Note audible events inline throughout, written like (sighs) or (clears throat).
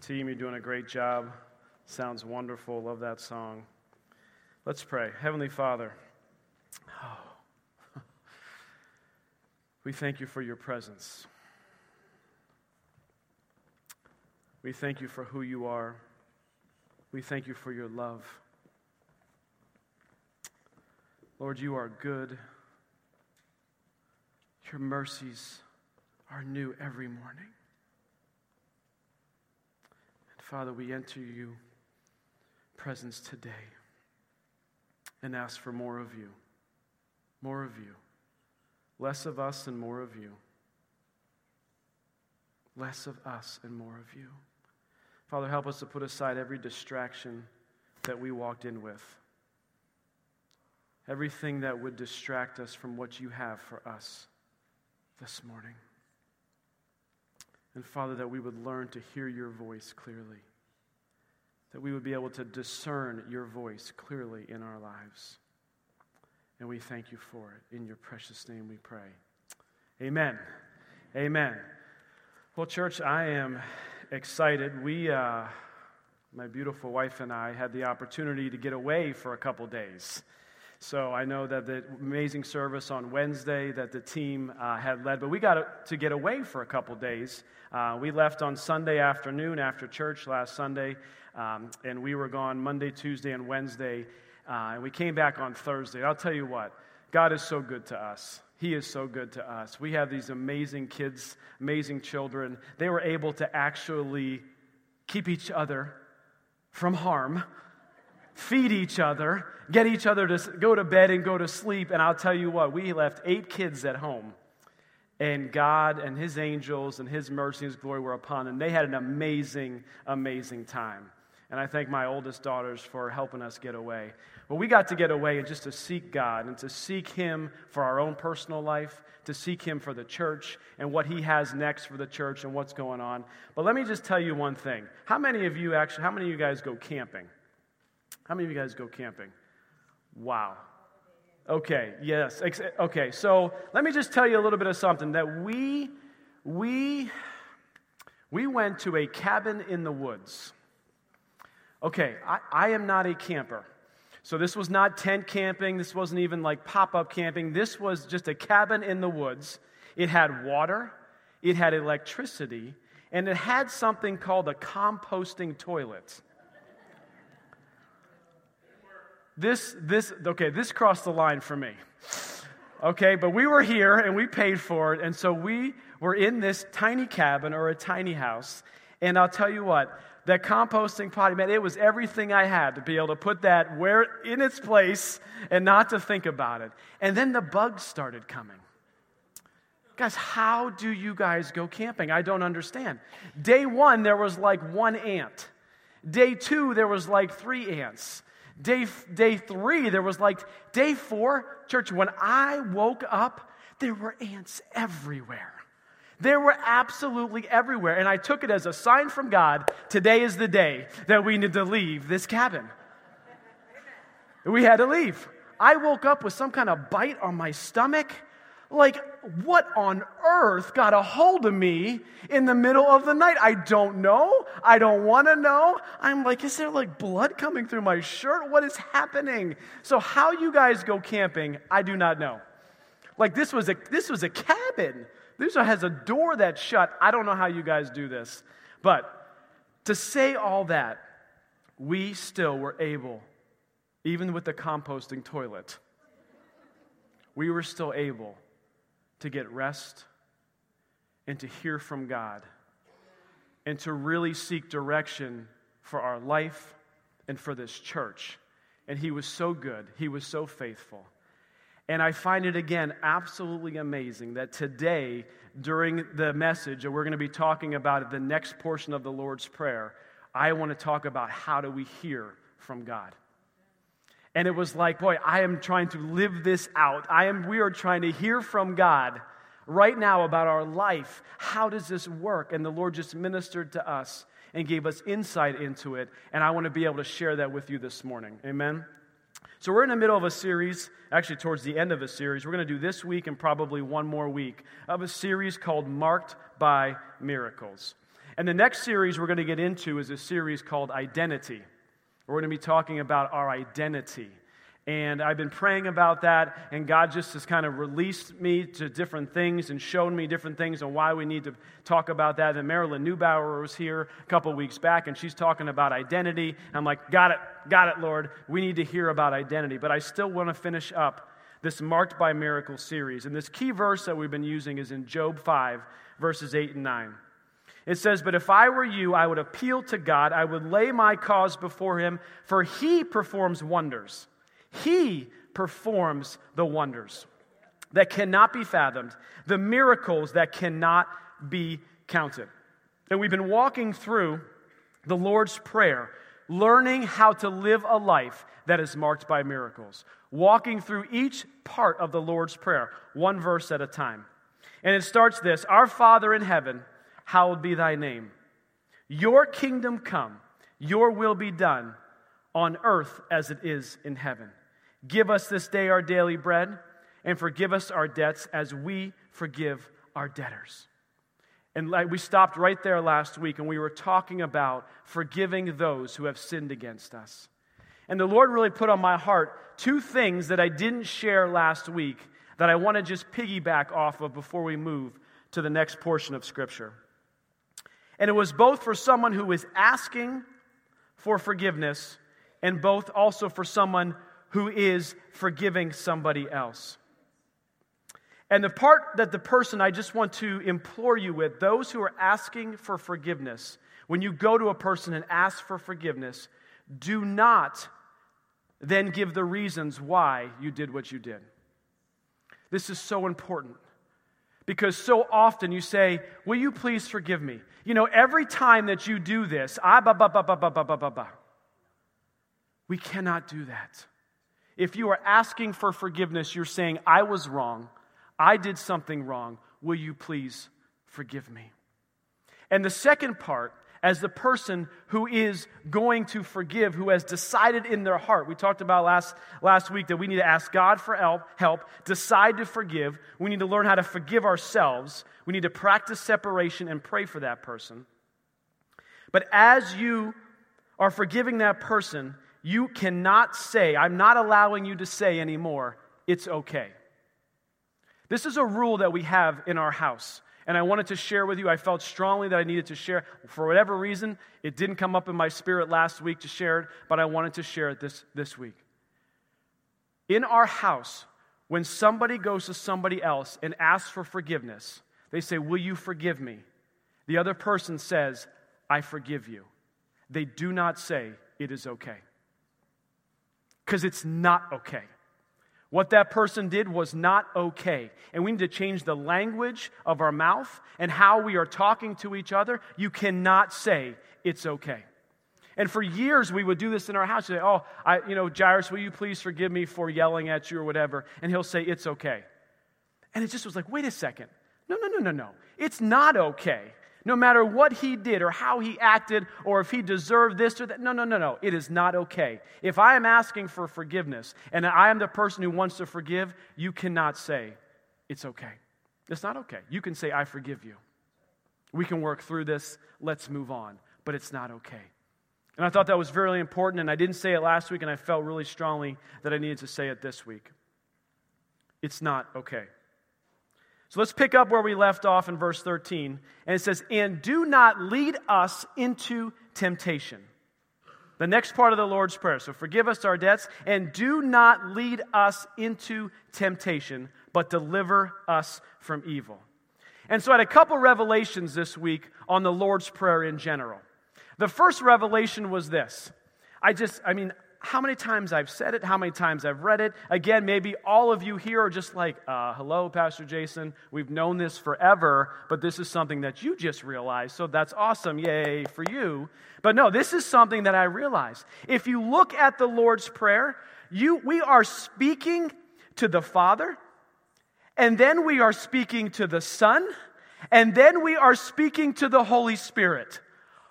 Team, you're doing a great job. Sounds wonderful. Love that song. Let's pray. Heavenly Father, oh, (sighs) we thank you for your presence. We thank you for who you are. We thank you for your love. Lord, you are good. Your mercies are new every morning. Father, we enter you presence today and ask for more of you. More of you. Less of us and more of you. Less of us and more of you. Father, help us to put aside every distraction that we walked in with. Everything that would distract us from what you have for us this morning. And Father, that we would learn to hear your voice clearly, that we would be able to discern your voice clearly in our lives. And we thank you for it. In your precious name we pray. Amen. Amen. Well, church, I am excited. We, uh, my beautiful wife and I, had the opportunity to get away for a couple days. So I know that the amazing service on Wednesday that the team uh, had led, but we got to get away for a couple days. Uh, we left on Sunday afternoon after church last Sunday, um, and we were gone Monday, Tuesday, and Wednesday. Uh, and we came back on Thursday. I'll tell you what, God is so good to us. He is so good to us. We have these amazing kids, amazing children. They were able to actually keep each other from harm feed each other, get each other to go to bed and go to sleep. And I'll tell you what, we left eight kids at home. And God and His angels and His mercy and His glory were upon them. They had an amazing, amazing time. And I thank my oldest daughters for helping us get away. But we got to get away and just to seek God and to seek Him for our own personal life, to seek Him for the church and what He has next for the church and what's going on. But let me just tell you one thing. How many of you actually, how many of you guys go camping? How many of you guys go camping? Wow. Okay, yes. Okay, so let me just tell you a little bit of something that we we we went to a cabin in the woods. Okay, I, I am not a camper. So this was not tent camping, this wasn't even like pop-up camping. This was just a cabin in the woods. It had water, it had electricity, and it had something called a composting toilet. This, this, okay, this crossed the line for me. Okay, but we were here and we paid for it. And so we were in this tiny cabin or a tiny house. And I'll tell you what, that composting potty, man, it was everything I had to be able to put that where in its place and not to think about it. And then the bugs started coming. Guys, how do you guys go camping? I don't understand. Day one, there was like one ant. Day two, there was like three ants. Day, day three, there was like, day four, church, when I woke up, there were ants everywhere. There were absolutely everywhere. And I took it as a sign from God today is the day that we need to leave this cabin. We had to leave. I woke up with some kind of bite on my stomach. Like, what on earth got a hold of me in the middle of the night? I don't know. I don't want to know. I'm like, is there like blood coming through my shirt? What is happening? So, how you guys go camping, I do not know. Like, this was a, this was a cabin. This has a door that's shut. I don't know how you guys do this. But to say all that, we still were able, even with the composting toilet, we were still able to get rest and to hear from God and to really seek direction for our life and for this church. And He was so good, He was so faithful. And I find it again absolutely amazing that today, during the message, and we're going to be talking about the next portion of the Lord's Prayer, I want to talk about how do we hear from God. And it was like, boy, I am trying to live this out. I am, we are trying to hear from God right now about our life. How does this work? And the Lord just ministered to us and gave us insight into it. And I want to be able to share that with you this morning. Amen. So, we're in the middle of a series, actually, towards the end of a series. We're going to do this week and probably one more week of a series called Marked by Miracles. And the next series we're going to get into is a series called Identity. We're going to be talking about our identity. And I've been praying about that, and God just has kind of released me to different things and shown me different things on why we need to talk about that. And Marilyn Neubauer was here a couple weeks back, and she's talking about identity. I'm like, got it, got it, Lord. We need to hear about identity. But I still want to finish up this Marked by Miracle series. And this key verse that we've been using is in Job 5, verses 8 and 9. It says, But if I were you, I would appeal to God, I would lay my cause before him, for he performs wonders. He performs the wonders that cannot be fathomed, the miracles that cannot be counted. And we've been walking through the Lord's Prayer, learning how to live a life that is marked by miracles, walking through each part of the Lord's Prayer, one verse at a time. And it starts this Our Father in heaven, hallowed be thy name. Your kingdom come, your will be done on earth as it is in heaven. Give us this day our daily bread, and forgive us our debts as we forgive our debtors. And we stopped right there last week, and we were talking about forgiving those who have sinned against us. And the Lord really put on my heart two things that I didn't share last week that I want to just piggyback off of before we move to the next portion of Scripture. And it was both for someone who is asking for forgiveness and both also for someone who is forgiving somebody else. And the part that the person I just want to implore you with, those who are asking for forgiveness, when you go to a person and ask for forgiveness, do not then give the reasons why you did what you did. This is so important because so often you say, Will you please forgive me? You know, every time that you do this, ah, ba, ba, ba, ba, ba, ba, ba, ba, ba. We cannot do that. If you are asking for forgiveness, you're saying, I was wrong. I did something wrong. Will you please forgive me? And the second part, as the person who is going to forgive, who has decided in their heart, we talked about last, last week that we need to ask God for help, help, decide to forgive. We need to learn how to forgive ourselves. We need to practice separation and pray for that person. But as you are forgiving that person, you cannot say, I'm not allowing you to say anymore, it's okay. This is a rule that we have in our house. And I wanted to share with you. I felt strongly that I needed to share. For whatever reason, it didn't come up in my spirit last week to share it, but I wanted to share it this, this week. In our house, when somebody goes to somebody else and asks for forgiveness, they say, Will you forgive me? The other person says, I forgive you. They do not say, It is okay because it's not okay. What that person did was not okay. And we need to change the language of our mouth and how we are talking to each other. You cannot say it's okay. And for years, we would do this in our house. Say, oh, I, you know, Jairus, will you please forgive me for yelling at you or whatever? And he'll say, it's okay. And it just was like, wait a second. No, no, no, no, no. It's not okay no matter what he did or how he acted or if he deserved this or that. No, no, no, no. It is not okay. If I am asking for forgiveness and I am the person who wants to forgive, you cannot say, it's okay. It's not okay. You can say, I forgive you. We can work through this. Let's move on. But it's not okay. And I thought that was very important, and I didn't say it last week, and I felt really strongly that I needed to say it this week. It's not okay. So let's pick up where we left off in verse 13. And it says, And do not lead us into temptation. The next part of the Lord's Prayer. So forgive us our debts, and do not lead us into temptation, but deliver us from evil. And so I had a couple revelations this week on the Lord's Prayer in general. The first revelation was this. I just, I mean, how many times I've said it, how many times I've read it. Again, maybe all of you here are just like, uh, hello, Pastor Jason. We've known this forever, but this is something that you just realized. So that's awesome. Yay for you. But no, this is something that I realized. If you look at the Lord's Prayer, you, we are speaking to the Father, and then we are speaking to the Son, and then we are speaking to the Holy Spirit.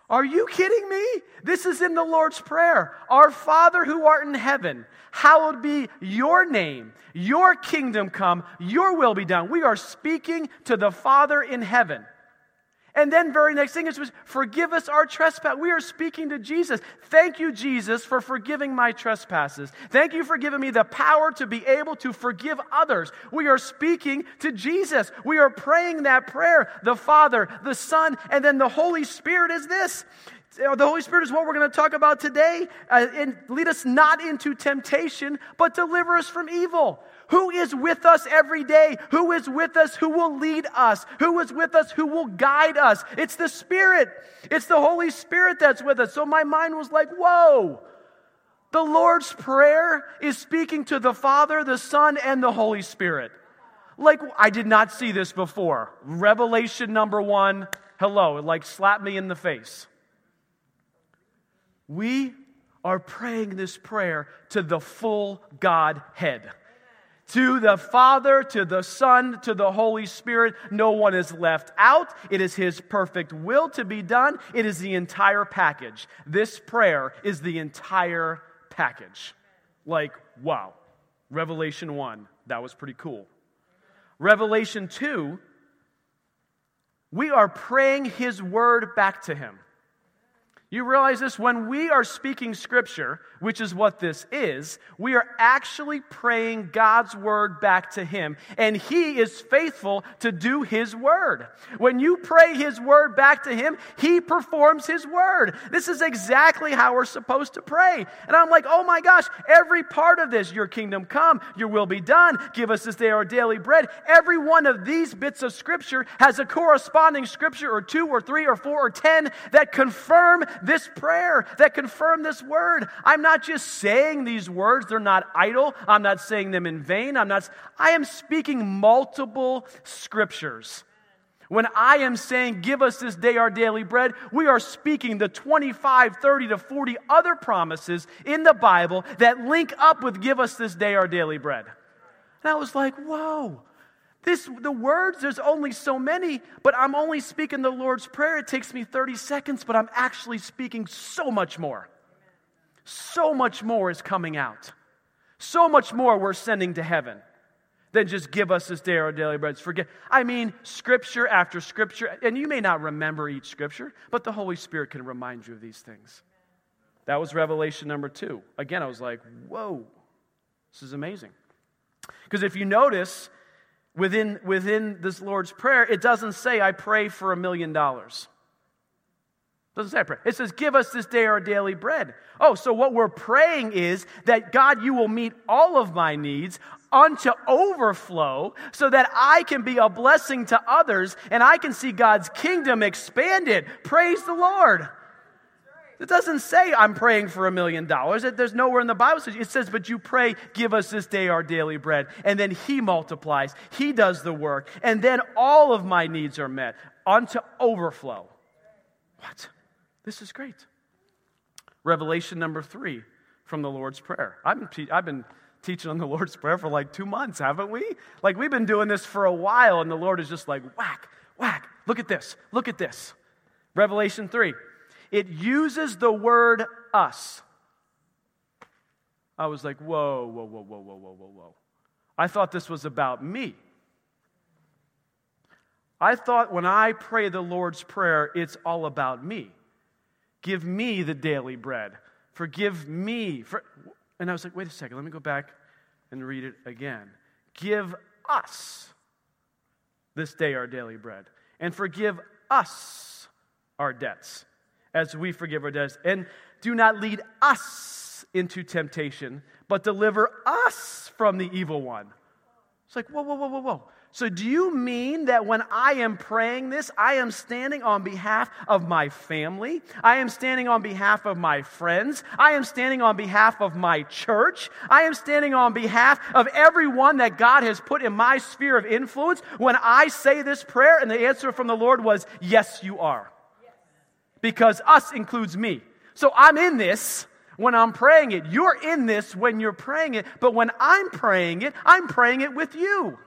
Are you kidding me? This is in the Lord's Prayer. Our Father who art in heaven, hallowed be your name. Your kingdom come, your will be done. We are speaking to the Father in heaven. And then, very next thing is, forgive us our trespass. We are speaking to Jesus. Thank you, Jesus, for forgiving my trespasses. Thank you for giving me the power to be able to forgive others. We are speaking to Jesus. We are praying that prayer. The Father, the Son, and then the Holy Spirit is this. The Holy Spirit is what we're going to talk about today. Uh, and lead us not into temptation, but deliver us from evil. Who is with us every day? Who is with us? Who will lead us? Who is with us? Who will guide us? It's the Spirit. It's the Holy Spirit that's with us. So my mind was like, whoa. The Lord's Prayer is speaking to the Father, the Son, and the Holy Spirit. Like, I did not see this before. Revelation number one, hello, like slapped me in the face. We are praying this prayer to the full Godhead to the Father, to the Son, to the Holy Spirit. No one is left out. It is His perfect will to be done. It is the entire package. This prayer is the entire package. Like, wow. Revelation 1, that was pretty cool. Revelation 2, we are praying His word back to Him. You realize this? When we are speaking scripture, which is what this is, we are actually praying God's word back to Him, and He is faithful to do His word. When you pray His word back to Him, He performs His word. This is exactly how we're supposed to pray. And I'm like, oh my gosh, every part of this, your kingdom come, your will be done, give us this day our daily bread. Every one of these bits of scripture has a corresponding scripture or two or three or four or ten that confirm this prayer, that confirm this word. I'm not just saying these words, they're not idle. I'm not saying them in vain. I'm not, I am speaking multiple scriptures. When I am saying, Give us this day our daily bread, we are speaking the 25, 30 to 40 other promises in the Bible that link up with Give us this day our daily bread. And I was like, Whoa, this, the words, there's only so many, but I'm only speaking the Lord's Prayer. It takes me 30 seconds, but I'm actually speaking so much more. So much more is coming out. So much more we're sending to heaven than just give us this day our daily bread. Forget, I mean, scripture after scripture, and you may not remember each scripture, but the Holy Spirit can remind you of these things. That was revelation number two. Again, I was like, whoa, this is amazing. Because if you notice, within, within this Lord's Prayer, it doesn't say, I pray for a million dollars. Doesn't say I pray. It says, Give us this day our daily bread. Oh, so what we're praying is that God, you will meet all of my needs unto overflow so that I can be a blessing to others and I can see God's kingdom expanded. Praise the Lord. It doesn't say I'm praying for a million dollars. There's nowhere in the Bible it says, but you pray, give us this day our daily bread. And then he multiplies. He does the work. And then all of my needs are met unto overflow. What? This is great. Revelation number three from the Lord's Prayer. I've been, I've been teaching on the Lord's Prayer for like two months, haven't we? Like we've been doing this for a while, and the Lord is just like, whack, whack. Look at this. Look at this. Revelation 3 it uses the word us. I was like, whoa, whoa, whoa, whoa, whoa, whoa, whoa, whoa. I thought this was about me. I thought when I pray the Lord's Prayer, it's all about me. Give me the daily bread. Forgive me. For... And I was like, wait a second, let me go back and read it again. Give us this day our daily bread, and forgive us our debts as we forgive our debtors. And do not lead us into temptation, but deliver us from the evil one. It's like, whoa, whoa, whoa, whoa, whoa. So, do you mean that when I am praying this, I am standing on behalf of my family? I am standing on behalf of my friends? I am standing on behalf of my church? I am standing on behalf of everyone that God has put in my sphere of influence when I say this prayer? And the answer from the Lord was, Yes, you are. Because us includes me. So, I'm in this when I'm praying it. You're in this when you're praying it. But when I'm praying it, I'm praying it with you.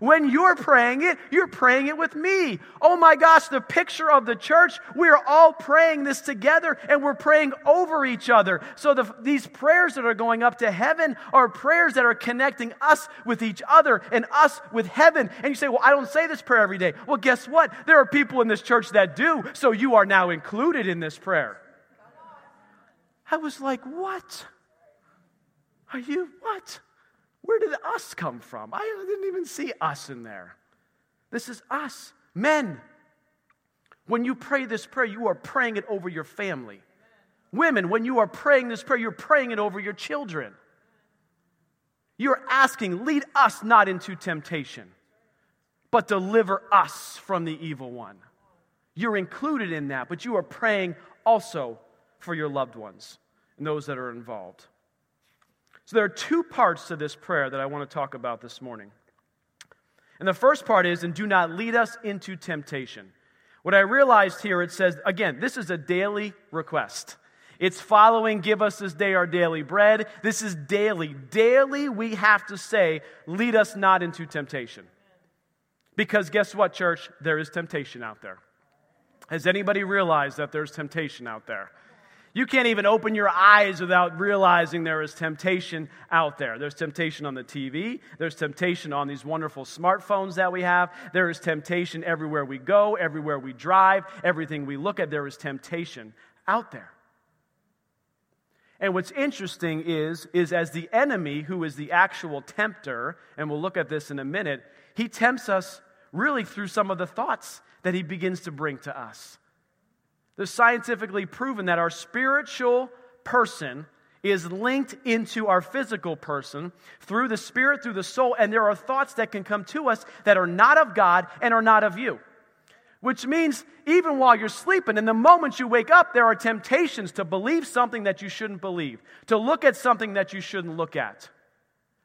When you're praying it, you're praying it with me. Oh my gosh, the picture of the church, we are all praying this together and we're praying over each other. So the, these prayers that are going up to heaven are prayers that are connecting us with each other and us with heaven. And you say, well, I don't say this prayer every day. Well, guess what? There are people in this church that do. So you are now included in this prayer. I was like, what? Are you what? Where did us come from? I didn't even see us in there. This is us, men. When you pray this prayer, you are praying it over your family. Women, when you are praying this prayer, you're praying it over your children. You're asking, lead us not into temptation, but deliver us from the evil one. You're included in that, but you are praying also for your loved ones and those that are involved. So there are two parts to this prayer that I want to talk about this morning. And the first part is, and do not lead us into temptation. What I realized here, it says, again, this is a daily request. It's following, give us this day our daily bread. This is daily. Daily, we have to say, lead us not into temptation. Because guess what, church? There is temptation out there. Has anybody realized that there's temptation out there? You can't even open your eyes without realizing there is temptation out there. There's temptation on the TV. There's temptation on these wonderful smartphones that we have. There is temptation everywhere we go, everywhere we drive, everything we look at. There is temptation out there. And what's interesting is, is as the enemy, who is the actual tempter, and we'll look at this in a minute, he tempts us really through some of the thoughts that he begins to bring to us. There's scientifically proven that our spiritual person is linked into our physical person through the spirit, through the soul, and there are thoughts that can come to us that are not of God and are not of you. Which means even while you're sleeping, in the moment you wake up, there are temptations to believe something that you shouldn't believe, to look at something that you shouldn't look at.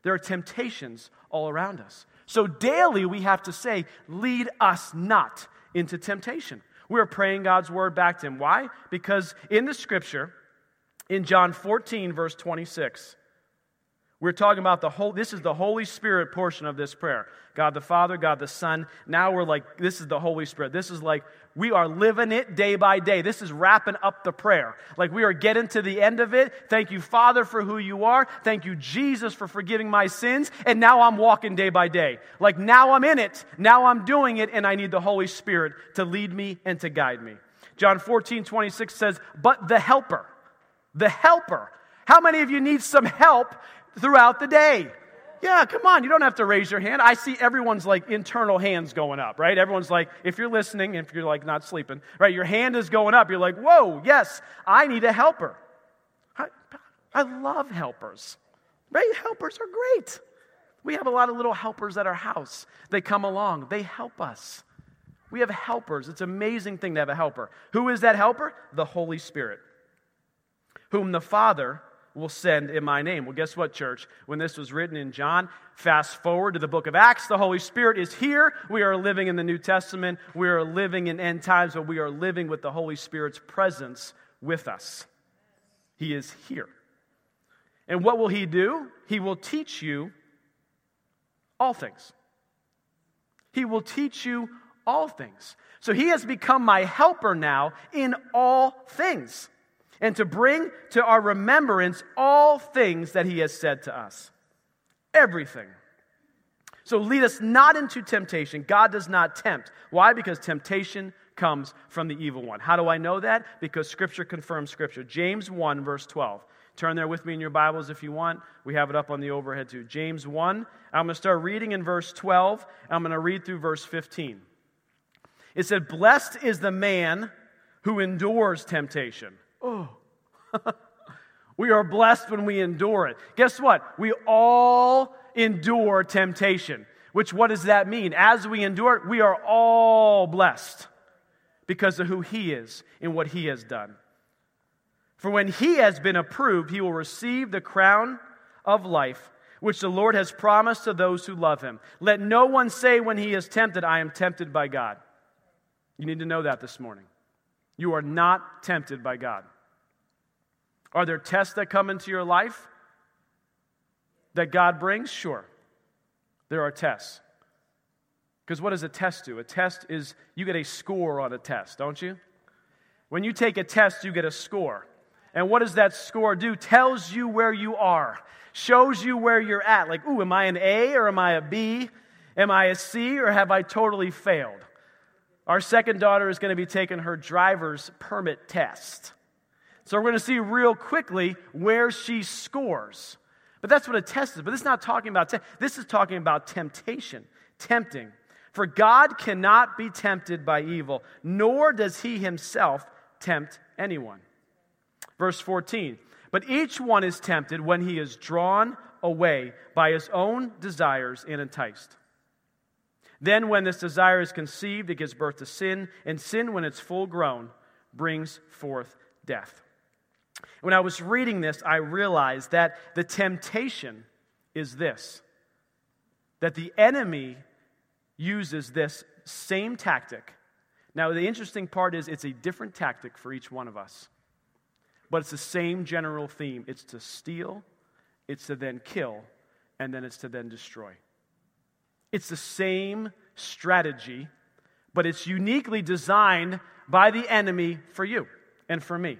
There are temptations all around us. So daily we have to say, lead us not into temptation. We're praying God's word back to him. Why? Because in the scripture, in John 14, verse 26, we're talking about the whole, this is the Holy Spirit portion of this prayer. God the Father, God the Son. Now we're like, this is the Holy Spirit. This is like, we are living it day by day. This is wrapping up the prayer. Like we are getting to the end of it. Thank you, Father, for who you are. Thank you, Jesus, for forgiving my sins. And now I'm walking day by day. Like now I'm in it. Now I'm doing it. And I need the Holy Spirit to lead me and to guide me. John 14, 26 says, But the helper, the helper. How many of you need some help throughout the day. Yeah, come on, you don't have to raise your hand. I see everyone's like internal hands going up, right? Everyone's like, if you're listening, if you're like not sleeping, right, your hand is going up. You're like, whoa, yes, I need a helper. I, I love helpers, right? Helpers are great. We have a lot of little helpers at our house. They come along, they help us. We have helpers. It's an amazing thing to have a helper. Who is that helper? The Holy Spirit, whom the Father will send in my name. Well, guess what, church? When this was written in John, fast forward to the book of Acts, the Holy Spirit is here. We are living in the New Testament. We are living in end times, but we are living with the Holy Spirit's presence with us. He is here. And what will He do? He will teach you all things. He will teach you all things. So He has become my helper now in all things and to bring to our remembrance all things that he has said to us. Everything. So lead us not into temptation. God does not tempt. Why? Because temptation comes from the evil one. How do I know that? Because Scripture confirms Scripture. James 1, verse 12. Turn there with me in your Bibles if you want. We have it up on the overhead too. James 1. I'm going to start reading in verse 12. I'm going to read through verse 15. It said, Blessed is the man who endures temptation. Oh, (laughs) we are blessed when we endure it. Guess what? We all endure temptation. Which, what does that mean? As we endure, it, we are all blessed because of who He is and what He has done. For when He has been approved, He will receive the crown of life, which the Lord has promised to those who love Him. Let no one say when he is tempted, I am tempted by God. You need to know that this morning. You are not tempted by God. Are there tests that come into your life that God brings? Sure. There are tests. Because what does a test do? A test is you get a score on a test, don't you? When you take a test, you get a score. And what does that score do? Tells you where you are, shows you where you're at. Like, ooh, am I an A or am I a B? Am I a C or have I totally failed? Our second daughter is going to be taking her driver's permit test. So we're going to see real quickly where she scores. But that's what a test is. But this is not talking about te- this is talking about temptation, tempting. For God cannot be tempted by evil, nor does he himself tempt anyone. Verse 14. But each one is tempted when he is drawn away by his own desires and enticed. Then, when this desire is conceived, it gives birth to sin, and sin, when it's full grown, brings forth death. When I was reading this, I realized that the temptation is this that the enemy uses this same tactic. Now, the interesting part is it's a different tactic for each one of us, but it's the same general theme it's to steal, it's to then kill, and then it's to then destroy. It's the same strategy, but it's uniquely designed by the enemy for you and for me.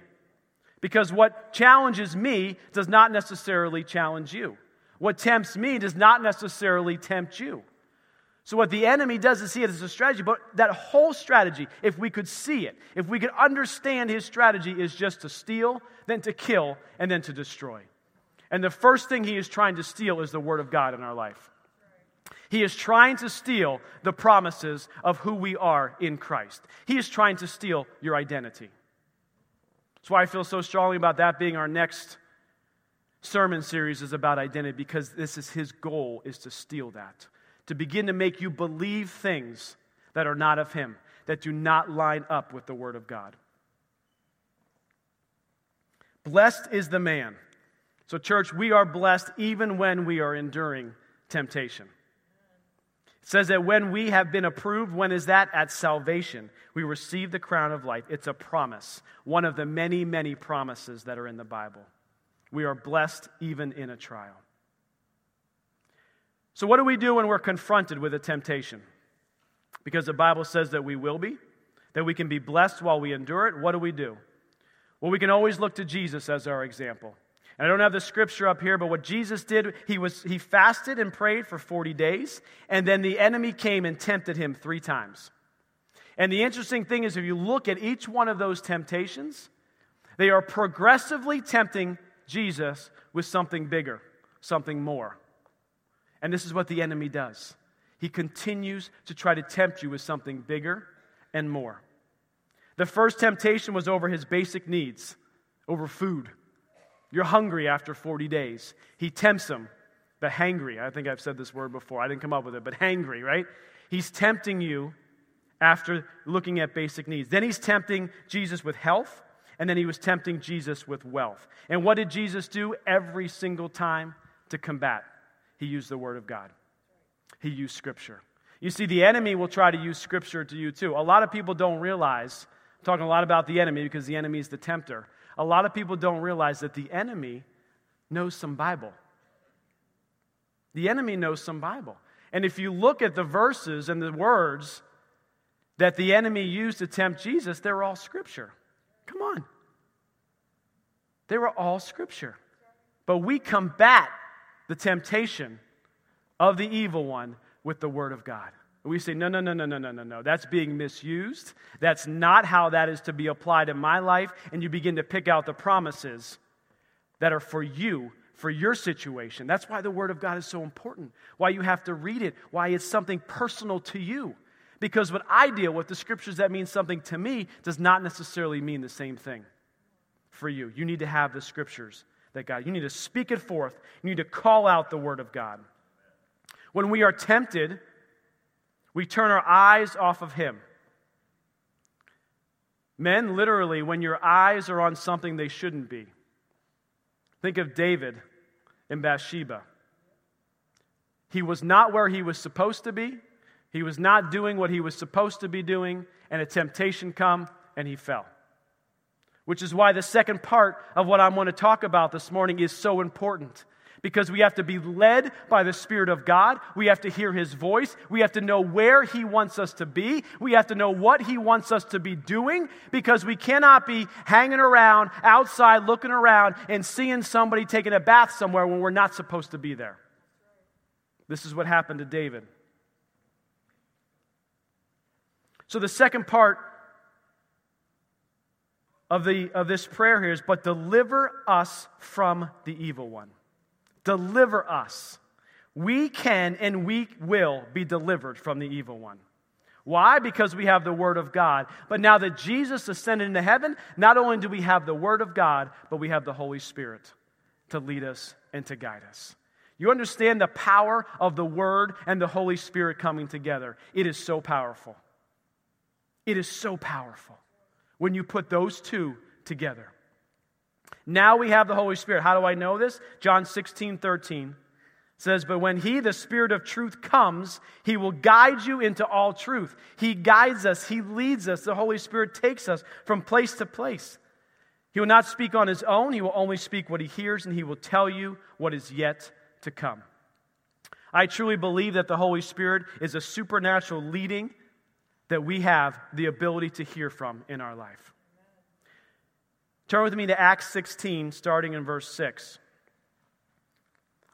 Because what challenges me does not necessarily challenge you. What tempts me does not necessarily tempt you. So, what the enemy does is see it as a strategy, but that whole strategy, if we could see it, if we could understand his strategy, is just to steal, then to kill, and then to destroy. And the first thing he is trying to steal is the word of God in our life. He is trying to steal the promises of who we are in Christ. He is trying to steal your identity. That's why I feel so strongly about that being our next sermon series is about identity because this is his goal is to steal that. To begin to make you believe things that are not of him, that do not line up with the word of God. Blessed is the man. So, church, we are blessed even when we are enduring temptation. It says that when we have been approved, when is that? At salvation. We receive the crown of life. It's a promise, one of the many, many promises that are in the Bible. We are blessed even in a trial. So, what do we do when we're confronted with a temptation? Because the Bible says that we will be, that we can be blessed while we endure it. What do we do? Well, we can always look to Jesus as our example. And I don't have the scripture up here, but what Jesus did, he, was, he fasted and prayed for 40 days, and then the enemy came and tempted him three times. And the interesting thing is, if you look at each one of those temptations, they are progressively tempting Jesus with something bigger, something more. And this is what the enemy does. He continues to try to tempt you with something bigger and more. The first temptation was over his basic needs, over food. You're hungry after 40 days. He tempts them. The hangry. I think I've said this word before. I didn't come up with it, but hangry, right? He's tempting you after looking at basic needs. Then he's tempting Jesus with health, and then he was tempting Jesus with wealth. And what did Jesus do every single time to combat? He used the word of God, he used scripture. You see, the enemy will try to use scripture to you too. A lot of people don't realize, I'm talking a lot about the enemy because the enemy is the tempter a lot of people don't realize that the enemy knows some Bible. The enemy knows some Bible. And if you look at the verses and the words that the enemy used to tempt Jesus, they're all scripture. Come on. They were all scripture. But we combat the temptation of the evil one with the word of God. We say, no, no, no, no, no, no, no, no. That's being misused. That's not how that is to be applied in my life. And you begin to pick out the promises that are for you, for your situation. That's why the Word of God is so important, why you have to read it, why it's something personal to you. Because when I deal with the scriptures that mean something to me does not necessarily mean the same thing for you. You need to have the scriptures that God, you need to speak it forth. You need to call out the Word of God. When we are tempted, we turn our eyes off of Him. Men, literally, when your eyes are on something they shouldn't be. Think of David and Bathsheba. He was not where he was supposed to be. He was not doing what he was supposed to be doing, and a temptation come and he fell. Which is why the second part of what I want to talk about this morning is so important because we have to be led by the Spirit of God. We have to hear His voice. We have to know where He wants us to be. We have to know what He wants us to be doing because we cannot be hanging around outside, looking around, and seeing somebody taking a bath somewhere when we're not supposed to be there. This is what happened to David. So, the second part of, the, of this prayer here is, but deliver us from the evil one. Deliver us. We can and we will be delivered from the evil one. Why? Because we have the Word of God. But now that Jesus ascended into heaven, not only do we have the Word of God, but we have the Holy Spirit to lead us and to guide us. You understand the power of the Word and the Holy Spirit coming together. It is so powerful. It is so powerful when you put those two together. Now we have the Holy Spirit. How do I know this? John 16, 13 says, But when He, the Spirit of truth, comes, He will guide you into all truth. He guides us, He leads us. The Holy Spirit takes us from place to place. He will not speak on His own, He will only speak what He hears, and He will tell you what is yet to come. I truly believe that the Holy Spirit is a supernatural leading that we have the ability to hear from in our life. Turn with me to Acts 16, starting in verse 6.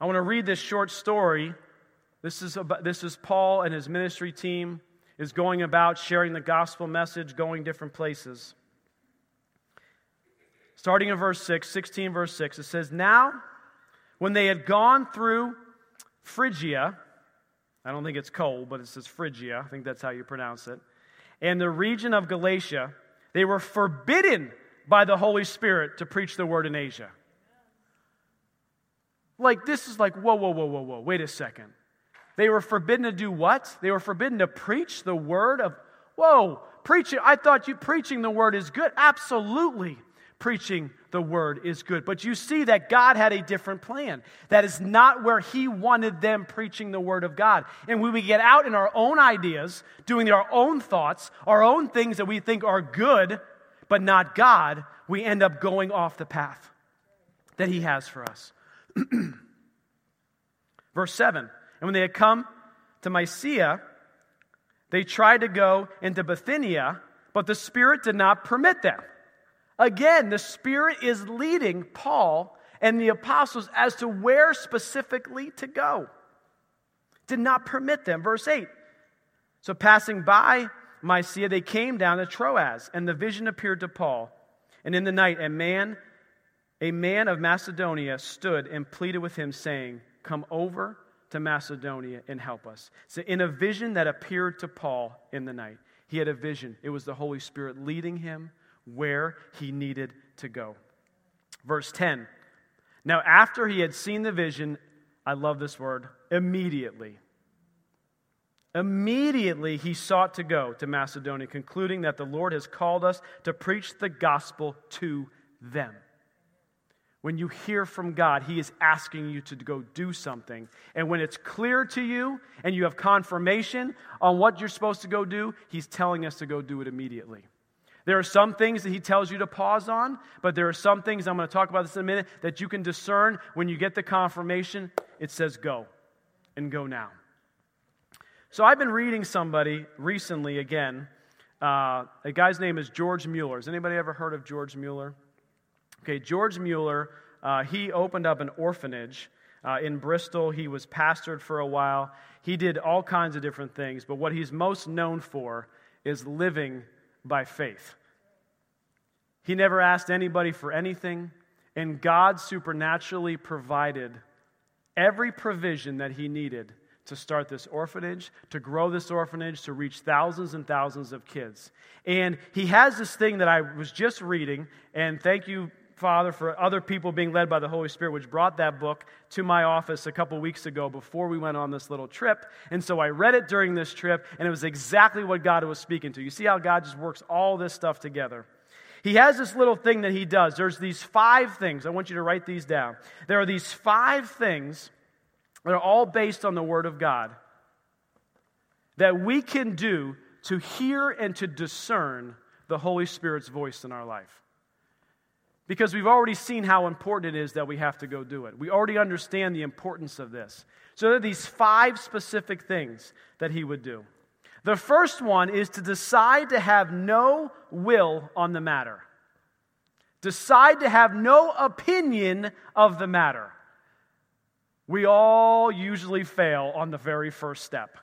I want to read this short story. This is, about, this is Paul and his ministry team is going about sharing the gospel message, going different places. Starting in verse 6, 16 verse 6, it says, Now, when they had gone through Phrygia, I don't think it's cold, but it says Phrygia. I think that's how you pronounce it. And the region of Galatia, they were forbidden by the Holy Spirit to preach the word in Asia. Like, this is like, whoa, whoa, whoa, whoa, whoa, wait a second. They were forbidden to do what? They were forbidden to preach the word of, whoa, preaching. I thought you preaching the word is good. Absolutely, preaching the word is good. But you see that God had a different plan. That is not where He wanted them preaching the word of God. And when we get out in our own ideas, doing our own thoughts, our own things that we think are good, but not God, we end up going off the path that He has for us. (clears throat) Verse 7 And when they had come to Mysia, they tried to go into Bithynia, but the Spirit did not permit them. Again, the Spirit is leading Paul and the apostles as to where specifically to go. Did not permit them. Verse 8. So passing by Mysia, they came down to Troas, and the vision appeared to Paul. And in the night, a man, a man of Macedonia, stood and pleaded with him, saying, Come over to Macedonia and help us. So, in a vision that appeared to Paul in the night, he had a vision. It was the Holy Spirit leading him where he needed to go. Verse 10 Now, after he had seen the vision, I love this word, immediately. Immediately he sought to go to Macedonia, concluding that the Lord has called us to preach the gospel to them. When you hear from God, He is asking you to go do something. And when it's clear to you and you have confirmation on what you're supposed to go do, He's telling us to go do it immediately. There are some things that He tells you to pause on, but there are some things, I'm going to talk about this in a minute, that you can discern when you get the confirmation. It says go, and go now. So I've been reading somebody recently again. Uh, a guy's name is George Mueller. Has anybody ever heard of George Mueller? Okay, George Mueller, uh, he opened up an orphanage uh, in Bristol. He was pastored for a while. He did all kinds of different things, but what he's most known for is living by faith. He never asked anybody for anything, and God supernaturally provided every provision that he needed to start this orphanage, to grow this orphanage, to reach thousands and thousands of kids. And he has this thing that I was just reading, and thank you Father for other people being led by the Holy Spirit, which brought that book to my office a couple weeks ago before we went on this little trip. And so I read it during this trip, and it was exactly what God was speaking to. You see how God just works all this stuff together. He has this little thing that he does. There's these five things. I want you to write these down. There are these five things that are all based on the Word of God that we can do to hear and to discern the Holy Spirit's voice in our life. Because we've already seen how important it is that we have to go do it. We already understand the importance of this. So there are these five specific things that he would do. The first one is to decide to have no will on the matter. Decide to have no opinion of the matter. We all usually fail on the very first step.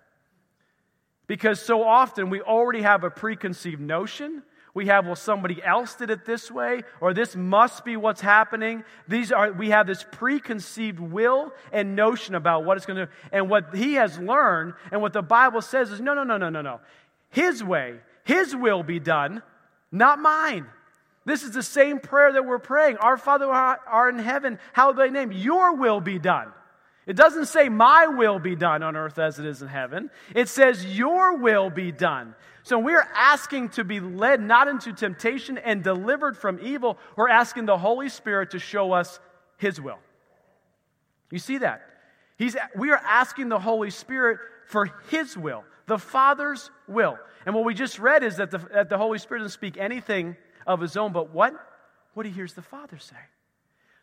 Because so often we already have a preconceived notion we have, well, somebody else did it this way, or this must be what's happening. These are, we have this preconceived will and notion about what it's going to. And what he has learned and what the Bible says is no, no, no, no, no, no. His way, his will be done, not mine. This is the same prayer that we're praying. Our Father who art in heaven, hallowed be thy name. Your will be done. It doesn't say, My will be done on earth as it is in heaven. It says, Your will be done. So we're asking to be led not into temptation and delivered from evil. We're asking the Holy Spirit to show us His will. You see that? He's, we are asking the Holy Spirit for His will, the Father's will. And what we just read is that the, that the Holy Spirit doesn't speak anything of His own, but what? What He hears the Father say.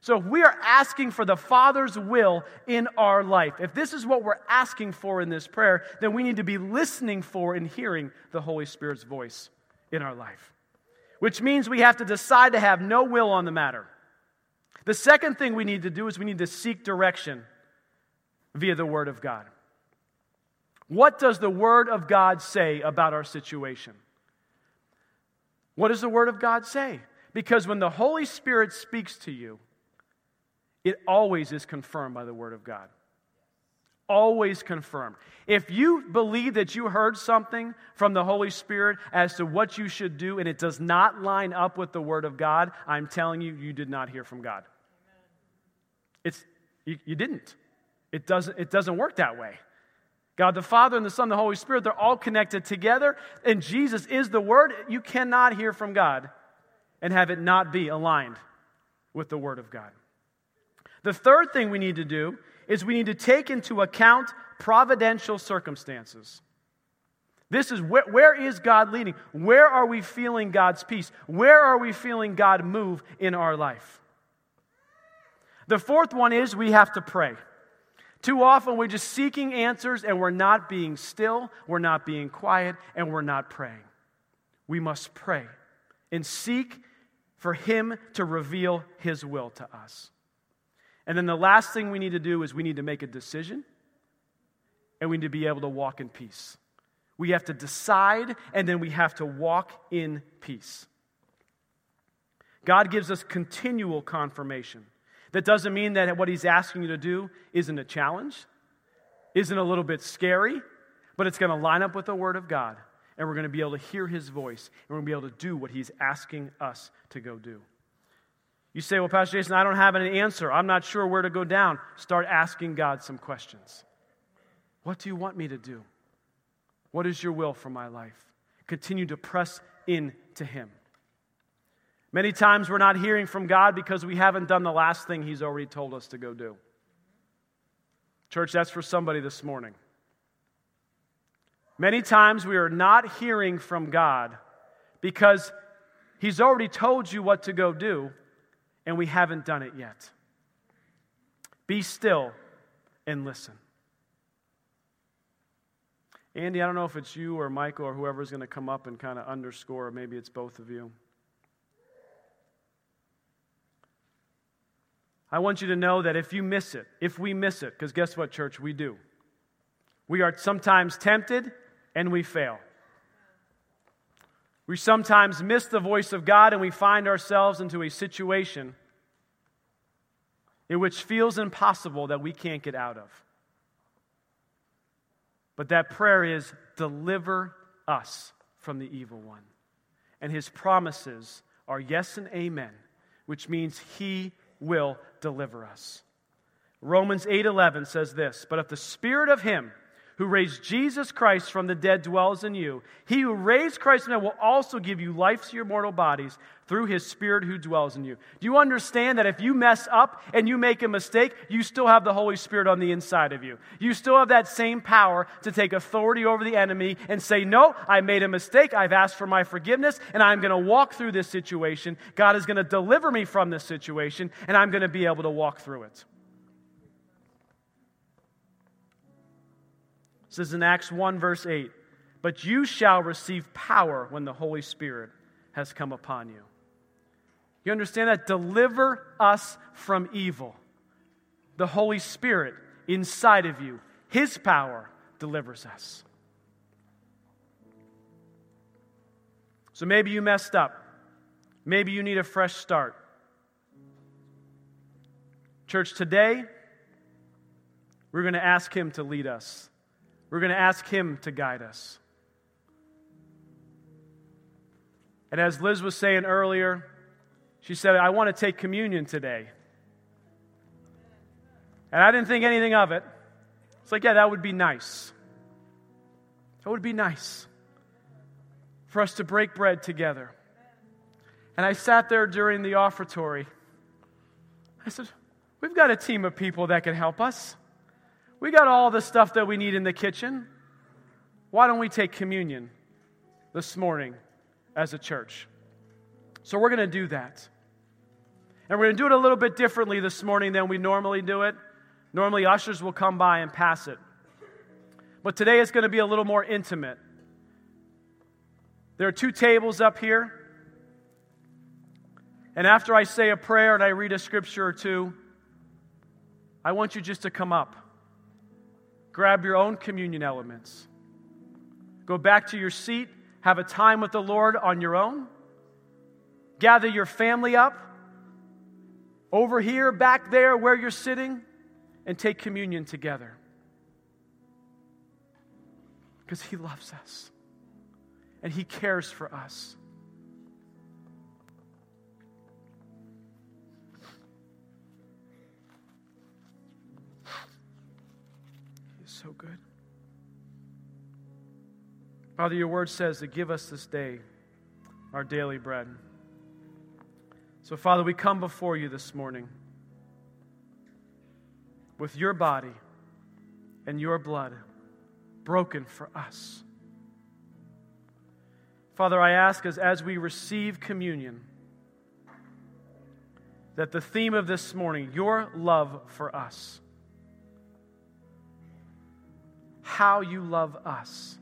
So if we are asking for the Father's will in our life, if this is what we're asking for in this prayer, then we need to be listening for and hearing the Holy Spirit's voice in our life. Which means we have to decide to have no will on the matter. The second thing we need to do is we need to seek direction via the Word of God. What does the Word of God say about our situation? What does the Word of God say? Because when the Holy Spirit speaks to you, it always is confirmed by the Word of God. Always confirmed. If you believe that you heard something from the Holy Spirit as to what you should do and it does not line up with the Word of God, I'm telling you, you did not hear from God. It's, you, you didn't. It doesn't, it doesn't work that way. God the Father and the Son the Holy Spirit, they're all connected together, and Jesus is the Word. You cannot hear from God and have it not be aligned with the Word of God. The third thing we need to do is we need to take into account providential circumstances. This is where, where is God leading? Where are we feeling God's peace? Where are we feeling God move in our life? The fourth one is we have to pray. Too often we're just seeking answers and we're not being still, we're not being quiet, and we're not praying. We must pray and seek for Him to reveal His will to us. And then the last thing we need to do is we need to make a decision and we need to be able to walk in peace. We have to decide and then we have to walk in peace. God gives us continual confirmation. That doesn't mean that what He's asking you to do isn't a challenge, isn't a little bit scary, but it's going to line up with the Word of God. And we're going to be able to hear His voice and we're going to be able to do what He's asking us to go do. You say, Well, Pastor Jason, I don't have an answer. I'm not sure where to go down. Start asking God some questions. What do you want me to do? What is your will for my life? Continue to press in to Him. Many times we're not hearing from God because we haven't done the last thing He's already told us to go do. Church, that's for somebody this morning. Many times we are not hearing from God because He's already told you what to go do, and we haven't done it yet. Be still and listen. Andy, I don't know if it's you or Michael or whoever's going to come up and kind of underscore, maybe it's both of you. I want you to know that if you miss it, if we miss it, because guess what, church? We do. We are sometimes tempted and we fail. We sometimes miss the voice of God and we find ourselves into a situation in which feels impossible that we can't get out of. But that prayer is deliver us from the evil one. And his promises are yes and amen which means he will deliver us. Romans 8:11 says this, "But if the spirit of him who raised Jesus Christ from the dead dwells in you, he who raised Christ from the dead will also give you life to your mortal bodies through his spirit who dwells in you. Do you understand that if you mess up and you make a mistake, you still have the Holy Spirit on the inside of you? You still have that same power to take authority over the enemy and say, No, I made a mistake. I've asked for my forgiveness, and I'm going to walk through this situation. God is going to deliver me from this situation, and I'm going to be able to walk through it. It says in Acts 1, verse 8, But you shall receive power when the Holy Spirit has come upon you. You understand that? Deliver us from evil. The Holy Spirit inside of you, His power delivers us. So maybe you messed up. Maybe you need a fresh start. Church, today, we're going to ask Him to lead us. We're going to ask Him to guide us. And as Liz was saying earlier, she said, I want to take communion today. And I didn't think anything of it. It's like, yeah, that would be nice. That would be nice for us to break bread together. And I sat there during the offertory. I said, We've got a team of people that can help us. We got all the stuff that we need in the kitchen. Why don't we take communion this morning as a church? So we're going to do that. And we're going to do it a little bit differently this morning than we normally do it. Normally, ushers will come by and pass it. But today it's going to be a little more intimate. There are two tables up here. And after I say a prayer and I read a scripture or two, I want you just to come up. Grab your own communion elements. Go back to your seat. Have a time with the Lord on your own. Gather your family up over here, back there, where you're sitting, and take communion together. Because He loves us and He cares for us. So good. Father, your word says to give us this day our daily bread. So, Father, we come before you this morning with your body and your blood broken for us. Father, I ask as, as we receive communion, that the theme of this morning, your love for us, how you love us,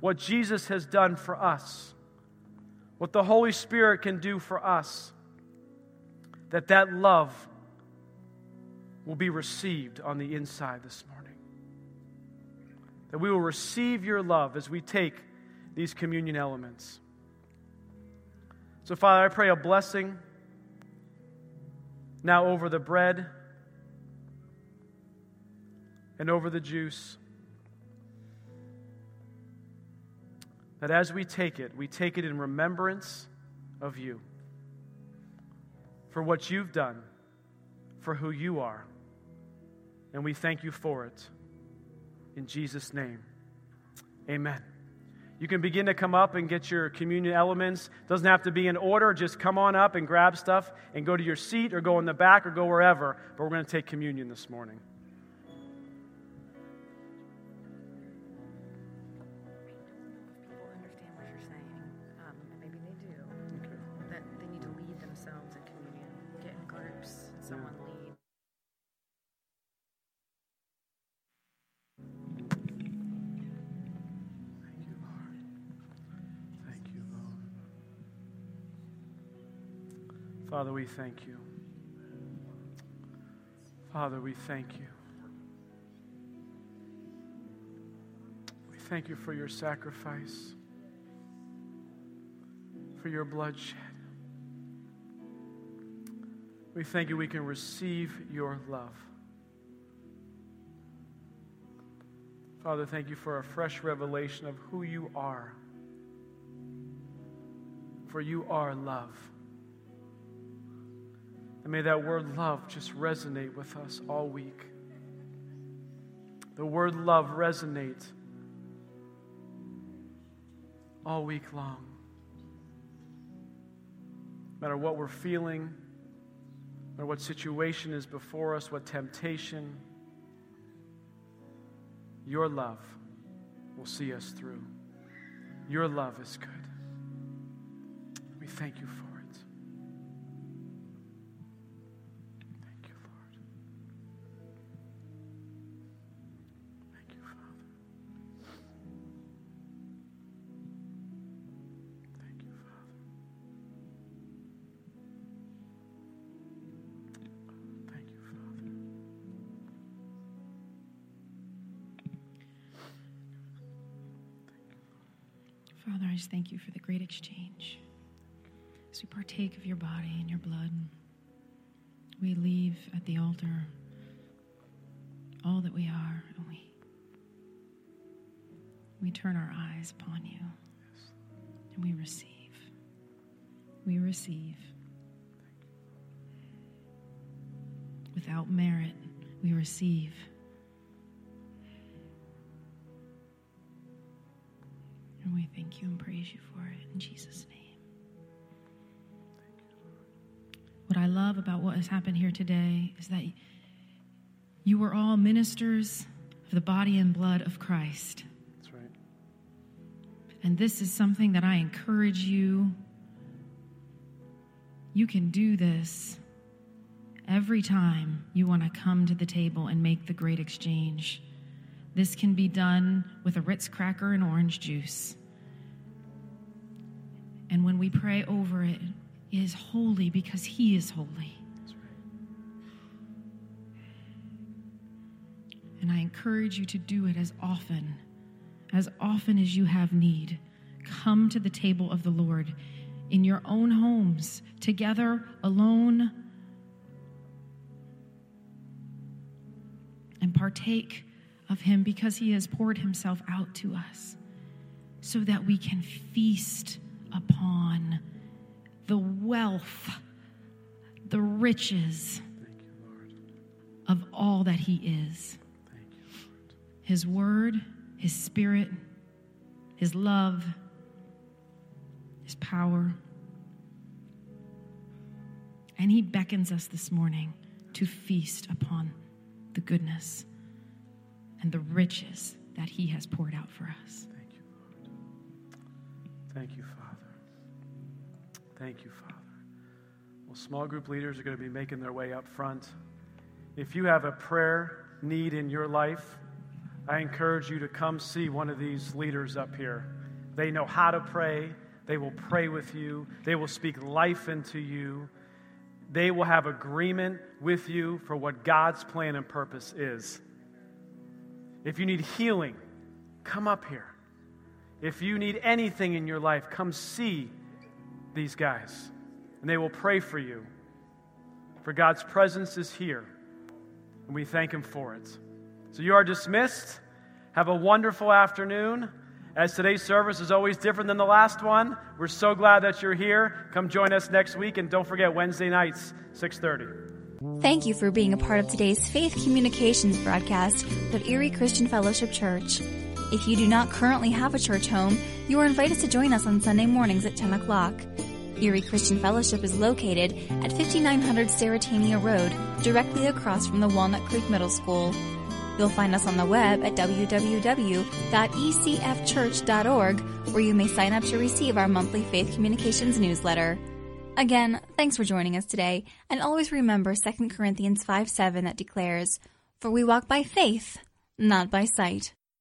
what Jesus has done for us, what the Holy Spirit can do for us, that that love will be received on the inside this morning. That we will receive your love as we take these communion elements. So, Father, I pray a blessing now over the bread and over the juice. That as we take it, we take it in remembrance of you, for what you've done, for who you are. And we thank you for it. In Jesus' name, amen. You can begin to come up and get your communion elements. Doesn't have to be in order. Just come on up and grab stuff and go to your seat or go in the back or go wherever. But we're going to take communion this morning. Thank you. Father, we thank you. We thank you for your sacrifice, for your bloodshed. We thank you we can receive your love. Father, thank you for a fresh revelation of who you are. For you are love. And may that word love just resonate with us all week. The word love resonate all week long. No matter what we're feeling, no matter what situation is before us, what temptation, your love will see us through. Your love is good. We thank you for just thank you for the great exchange. As we partake of your body and your blood, we leave at the altar all that we are, and we we turn our eyes upon you, and we receive. We receive. Without merit, we receive. And we thank you and praise you for it in Jesus' name. What I love about what has happened here today is that you were all ministers of the body and blood of Christ. That's right. And this is something that I encourage you. You can do this every time you want to come to the table and make the great exchange. This can be done with a Ritz cracker and orange juice. And when we pray over it, it is holy because He is holy. And I encourage you to do it as often, as often as you have need. Come to the table of the Lord in your own homes, together, alone, and partake of Him because He has poured Himself out to us so that we can feast upon the wealth, the riches of all that He is you, His word, His spirit, His love, His power. And He beckons us this morning to feast upon the goodness and the riches that He has poured out for us. Thank you, Lord. Thank you, Father. Thank you, Father. Well, small group leaders are going to be making their way up front. If you have a prayer need in your life, I encourage you to come see one of these leaders up here. They know how to pray, they will pray with you, they will speak life into you. They will have agreement with you for what God's plan and purpose is. If you need healing, come up here. If you need anything in your life, come see these guys, and they will pray for you. For God's presence is here, and we thank Him for it. So you are dismissed. Have a wonderful afternoon. As today's service is always different than the last one, we're so glad that you're here. Come join us next week, and don't forget Wednesday nights, 6:30. Thank you for being a part of today's Faith Communications broadcast of Erie Christian Fellowship Church. If you do not currently have a church home, you are invited to join us on Sunday mornings at 10 o'clock. Erie Christian Fellowship is located at 5900 Sterrettania Road, directly across from the Walnut Creek Middle School. You'll find us on the web at www.ecfchurch.org, where you may sign up to receive our monthly Faith Communications newsletter. Again, thanks for joining us today, and always remember 2 Corinthians 5 7 that declares, For we walk by faith, not by sight.